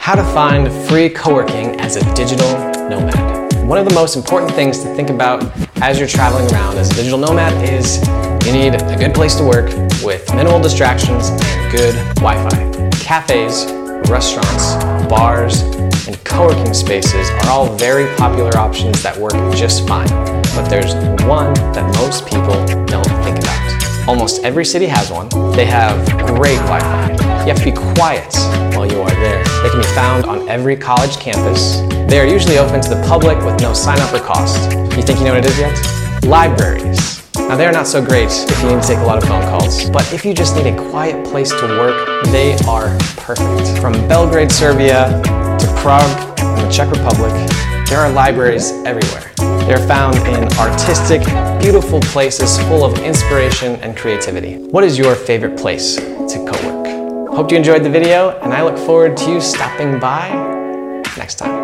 How to find free co-working as a digital nomad. One of the most important things to think about as you're traveling around as a digital nomad is you need a good place to work with minimal distractions and good Wi-Fi. Cafes, restaurants, bars, and co-working spaces are all very popular options that work just fine. But there's one that most people don't think about. Almost every city has one. They have great Wi-Fi. You have to be quiet while you are there. They can be found on every college campus. They are usually open to the public with no sign up or cost. You think you know what it is yet? Libraries. Now, they're not so great if you need to take a lot of phone calls, but if you just need a quiet place to work, they are perfect. From Belgrade, Serbia to Prague in the Czech Republic, there are libraries everywhere. They're found in artistic, beautiful places full of inspiration and creativity. What is your favorite place to co work? Hope you enjoyed the video, and I look forward to you stopping by next time.